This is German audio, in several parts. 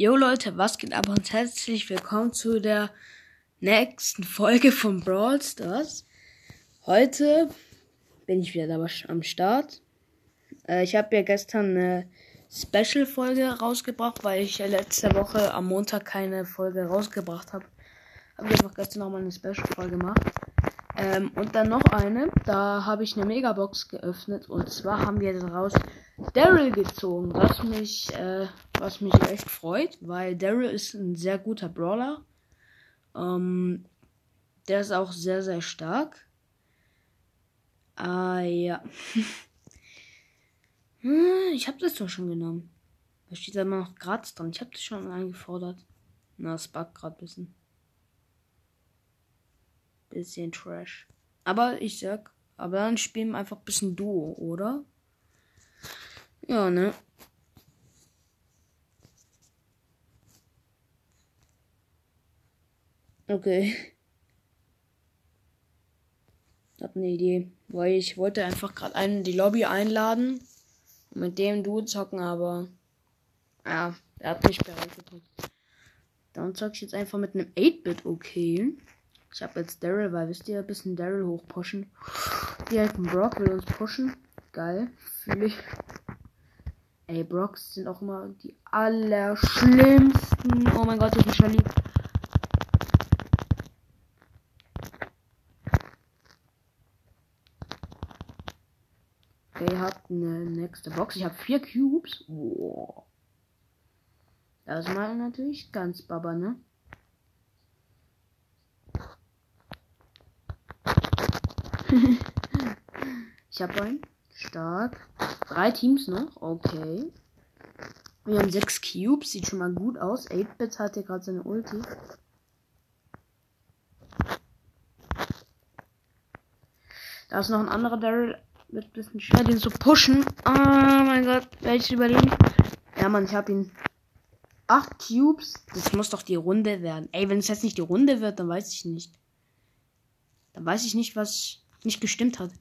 Jo Leute, was geht ab und herzlich willkommen zu der nächsten Folge von Brawl Stars. Heute bin ich wieder am Start. Äh, ich habe ja gestern eine Special-Folge rausgebracht, weil ich ja letzte Woche am Montag keine Folge rausgebracht habe. Habe ich einfach gestern nochmal eine Special-Folge gemacht. Ähm, und dann noch eine, da habe ich eine Megabox geöffnet und zwar haben wir daraus Daryl gezogen, was mich, äh, was mich echt freut, weil Daryl ist ein sehr guter Brawler. Ähm, der ist auch sehr, sehr stark. Ah, ja. Hm, ich habe das doch schon genommen. Da steht da immer noch gratis dran. Ich habe das schon eingefordert. Na, es buggt gerade ein bisschen. Bisschen Trash. Aber ich sag, aber dann spielen wir einfach ein bisschen Duo, oder? Ja, ne? Okay. Hab eine Idee. Weil ich wollte einfach gerade einen in die Lobby einladen. Und mit dem Duo zocken, aber. Ja, er hat nicht bereit gedrückt. Dann zock ich jetzt einfach mit einem 8-Bit, okay. Ich habe jetzt Daryl, weil wisst ihr, ein bisschen Daryl hochpushen. Direkt ein Brock will uns pushen. Geil. Fühle ich. Ey, Brocks sind auch immer die allerschlimmsten. Oh mein Gott, ich bin schon lieb. Okay, habt eine nächste Box. Ich habe vier Cubes. Wow. Das ist mal natürlich ganz baba, ne? ich habe einen. Stark. Drei Teams noch. Okay. Wir haben sechs Cubes. Sieht schon mal gut aus. 8-Bit hat hier gerade seine Ulti. Da ist noch ein anderer Daryl. Wird ein bisschen schwer, den zu pushen. Oh mein Gott. Werde ich überleben? Ja, Mann, ich habe ihn. Acht Cubes. Das muss doch die Runde werden. Ey, wenn es jetzt nicht die Runde wird, dann weiß ich nicht. Dann weiß ich nicht, was nicht gestimmt hat.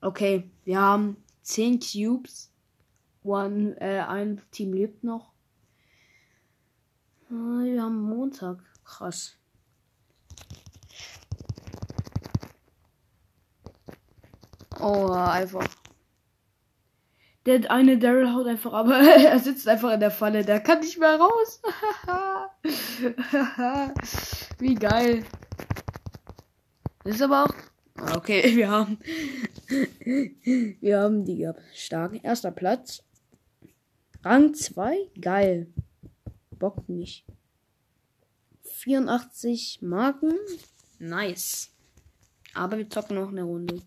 Okay, wir haben 10 Cubes. One, äh, ein Team lebt noch. Ah, wir haben Montag. Krass. Oh, einfach. Der eine Daryl haut einfach, aber er sitzt einfach in der Falle. Der kann nicht mehr raus. Wie geil. Das ist aber auch. Okay, wir haben wir haben die gehabt. Stark. Erster Platz. Rang 2. Geil. Bock nicht. 84 Marken. Nice. Aber wir zocken noch eine Runde.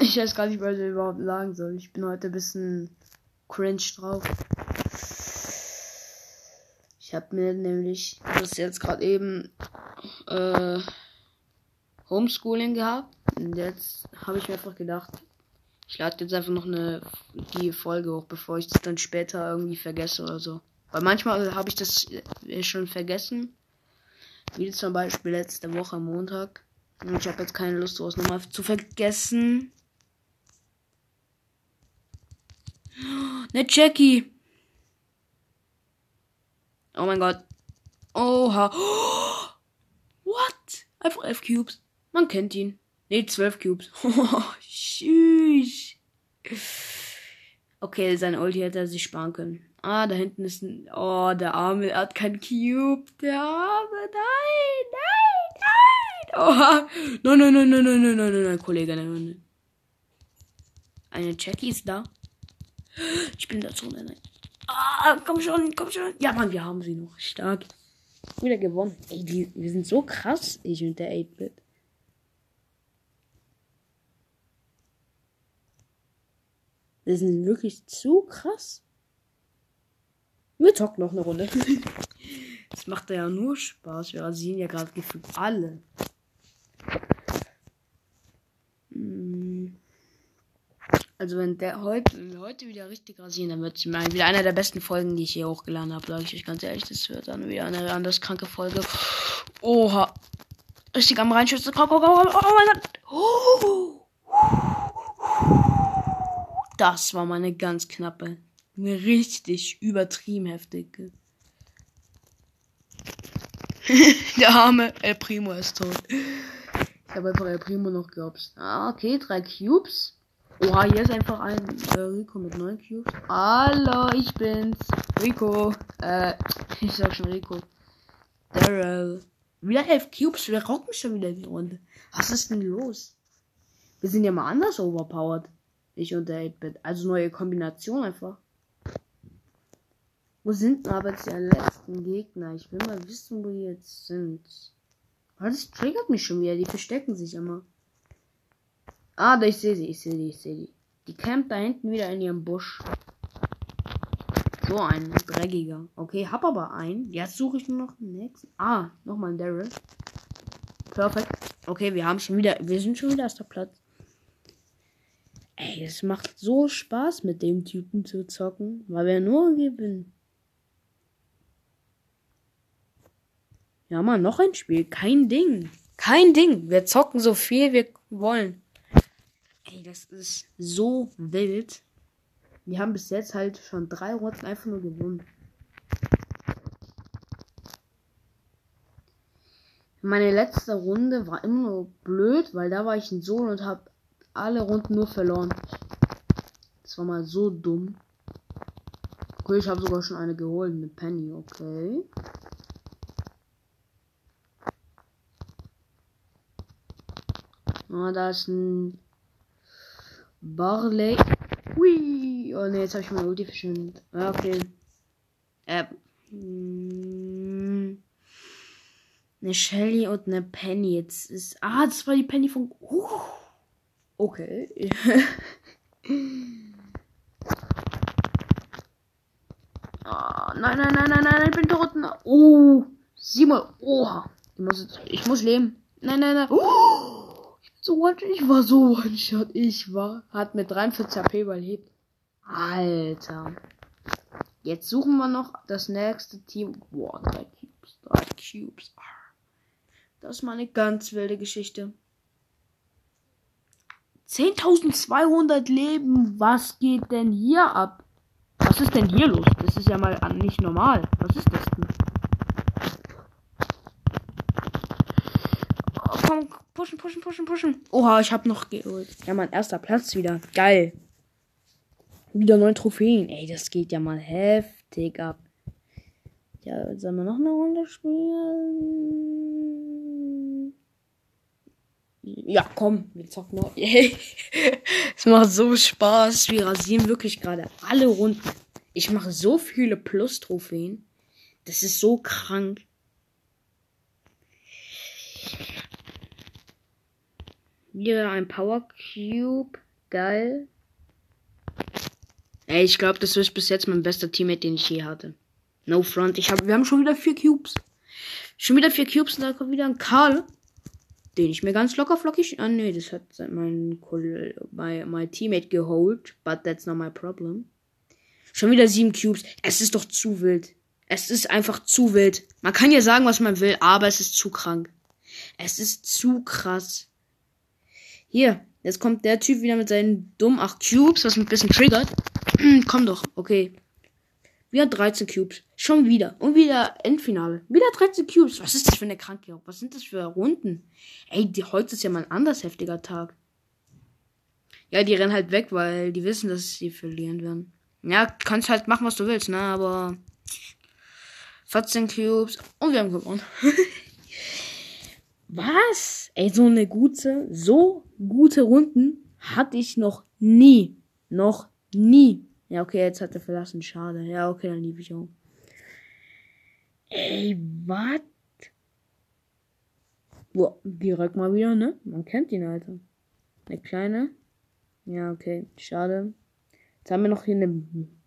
Ich weiß gar nicht, was ich überhaupt sagen soll. Ich bin heute ein bisschen cringe drauf. Ich habe mir nämlich das jetzt gerade eben äh, Homeschooling gehabt. Und jetzt habe ich mir einfach gedacht, ich lade jetzt einfach noch eine die Folge hoch, bevor ich das dann später irgendwie vergesse oder so. Weil manchmal habe ich das äh, schon vergessen. Wie zum Beispiel letzte Woche am Montag. Und ich habe jetzt keine Lust, sowas nochmal zu vergessen. Ne Jackie. Oh mein Gott. Oha. What? Einfach 11 Cubes. Man kennt ihn. Ne, 12 Cubes. Tschüss. Okay, sein Ulti hätte er sich sparen können. Ah, da hinten ist ein. Oh, der Arme er hat kein Cube. Der Arme. Nein, nein, nein. Oha. Nein, nein, nein, nein, nein, nein, nein, nein, nein, Kollege. Nein, nein. Eine Jackie ist da. Ich bin dazu. Nein, nein. Ah, komm schon, komm schon. Ja, Mann, wir haben sie noch. Stark. Wieder gewonnen. Ey, die, wir sind so krass, ich und der 8-Bit. Wir sind wirklich zu krass. Wir zocken noch eine Runde. das macht ja nur Spaß. Wir rasieren ja gerade gefühlt alle. Also wenn der heute, wenn wir heute wieder richtig rasieren, dann wird es wieder einer der besten Folgen, die ich hier hochgeladen habe, sage ich euch ganz ehrlich. Das wird dann wieder eine anders kranke Folge. Oha. Richtig am reinschützen. Oh, oh, oh, oh mein Gott. Oh! Das war meine ganz knappe. Richtig übertrieben heftige. Der arme El Primo ist tot. Ich habe einfach El Primo noch gehabt. Ah, okay, drei Cubes. Oha, hier ist einfach ein äh, Rico mit neun Cubes. Hallo, ich bin's. Rico. Äh, ich sag schon Rico. Daryl. Wieder elf Cubes, wir rocken schon wieder die Runde. Was ist denn los? Wir sind ja mal anders overpowered. Ich und der 8-Bit. Also neue Kombination einfach. Wo sind aber die letzten Gegner? Ich will mal wissen, wo die jetzt sind. Das triggert mich schon wieder. Die verstecken sich immer. Ah, da ich sehe sie, ich sehe die, ich sehe die. Die campt da hinten wieder in ihrem Busch. So ein dreckiger. Okay, hab aber einen. Jetzt suche ich nur noch den nächsten. Ah, nochmal ein Daryl. Perfekt. Okay, wir haben schon wieder, wir sind schon wieder erster Platz. Ey, es macht so Spaß mit dem Typen zu zocken, weil wir nur gewinnen. Ja, mal noch ein Spiel. Kein Ding. Kein Ding. Wir zocken so viel wir wollen. Ey, das ist so wild. Wir haben bis jetzt halt schon drei Runden einfach nur gewonnen. Meine letzte Runde war immer nur blöd, weil da war ich in Solo und habe alle Runden nur verloren. Das war mal so dumm. Okay, ich habe sogar schon eine geholt mit Penny, okay. Ah, da ist ein Barley. Hui. Oh ne, jetzt habe ich meine Ulti verschwendet. Ah, okay. Äh. Eine Shelly und eine Penny. Jetzt ist. Ah, das war die Penny von. Uh, okay. oh, nein, nein, nein, nein, nein, ich bin tot. Oh, sieh mal. Oha. Ich muss, ich muss leben. Nein, nein, nein. Oh so one Ich war so one-shot. Ich war. Hat mit 43 HP überlebt. Alter. Jetzt suchen wir noch das nächste Team. Boah, drei Cubes. Drei Cubes. Das ist mal eine ganz wilde Geschichte. 10.200 Leben. Was geht denn hier ab? Was ist denn hier los? Das ist ja mal nicht normal. Was ist das denn? Komm, pushen, pushen, pushen, pushen. Oha, ich hab noch geholt. Ja, mein erster Platz wieder. Geil. Wieder neun Trophäen. Ey, das geht ja mal heftig ab. Ja, sollen wir noch eine Runde spielen? Ja, komm, wir zocken noch. es macht so Spaß. Wir rasieren wirklich gerade alle Runden. Ich mache so viele Plus-Trophäen. Das ist so krank. Hier ein Power Cube. Geil. Ey, ich glaube, das ist bis jetzt mein bester Teammate, den ich je hatte. No front. Ich hab, wir haben schon wieder vier Cubes. Schon wieder vier Cubes und da kommt wieder ein Karl. Den ich mir ganz locker flockig. Ah, nee, das hat mein, mein, mein Teammate geholt. But that's not my problem. Schon wieder sieben Cubes. Es ist doch zu wild. Es ist einfach zu wild. Man kann ja sagen, was man will, aber es ist zu krank. Es ist zu krass. Hier, jetzt kommt der Typ wieder mit seinen dummen 8 Cubes, was ein bisschen triggert. Komm doch, okay. Wieder 13 Cubes. Schon wieder. Und wieder Endfinale. Wieder 13 Cubes. Was ist das für eine Kranke? Was sind das für Runden? Ey, die, heute ist ja mal ein anders heftiger Tag. Ja, die rennen halt weg, weil die wissen, dass sie verlieren werden. Ja, kannst halt machen, was du willst, ne? Aber 14 Cubes und wir haben gewonnen. Was? Ey, so eine gute, so gute Runden hatte ich noch nie. Noch nie. Ja, okay, jetzt hat er verlassen. Schade. Ja, okay, dann lief ich auch. Ey, was? Boah, direkt mal wieder, ne? Man kennt ihn, Alter. Eine kleine. Ja, okay, schade. Jetzt haben wir noch hier eine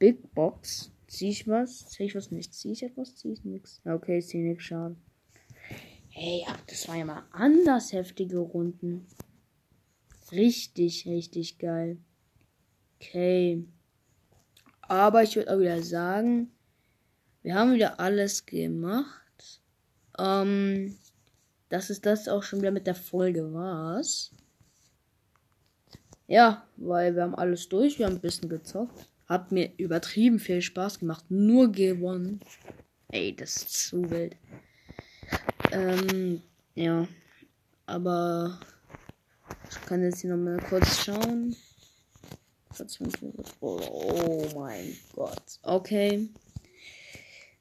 Big Box. Zieh ich was? Zieh ich was nicht? Zieh ich etwas? Zieh ich nichts? Okay, ich zieh nichts. Schade. Hey, das war ja mal anders heftige Runden. Richtig, richtig geil. Okay. Aber ich würde auch wieder sagen, wir haben wieder alles gemacht. Ähm, das ist das auch schon wieder mit der Folge war's. Ja, weil wir haben alles durch, wir haben ein bisschen gezockt. Hat mir übertrieben viel Spaß gemacht. Nur gewonnen. Ey, das ist zu wild. Ähm, ja. Aber ich kann jetzt hier nochmal kurz schauen. Oh mein Gott. Okay.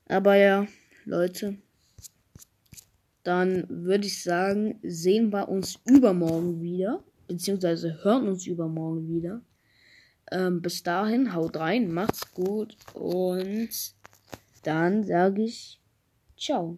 Aber ja, Leute. Dann würde ich sagen, sehen wir uns übermorgen wieder. Beziehungsweise hören uns übermorgen wieder. Ähm, bis dahin, haut rein, macht's gut und dann sage ich ciao.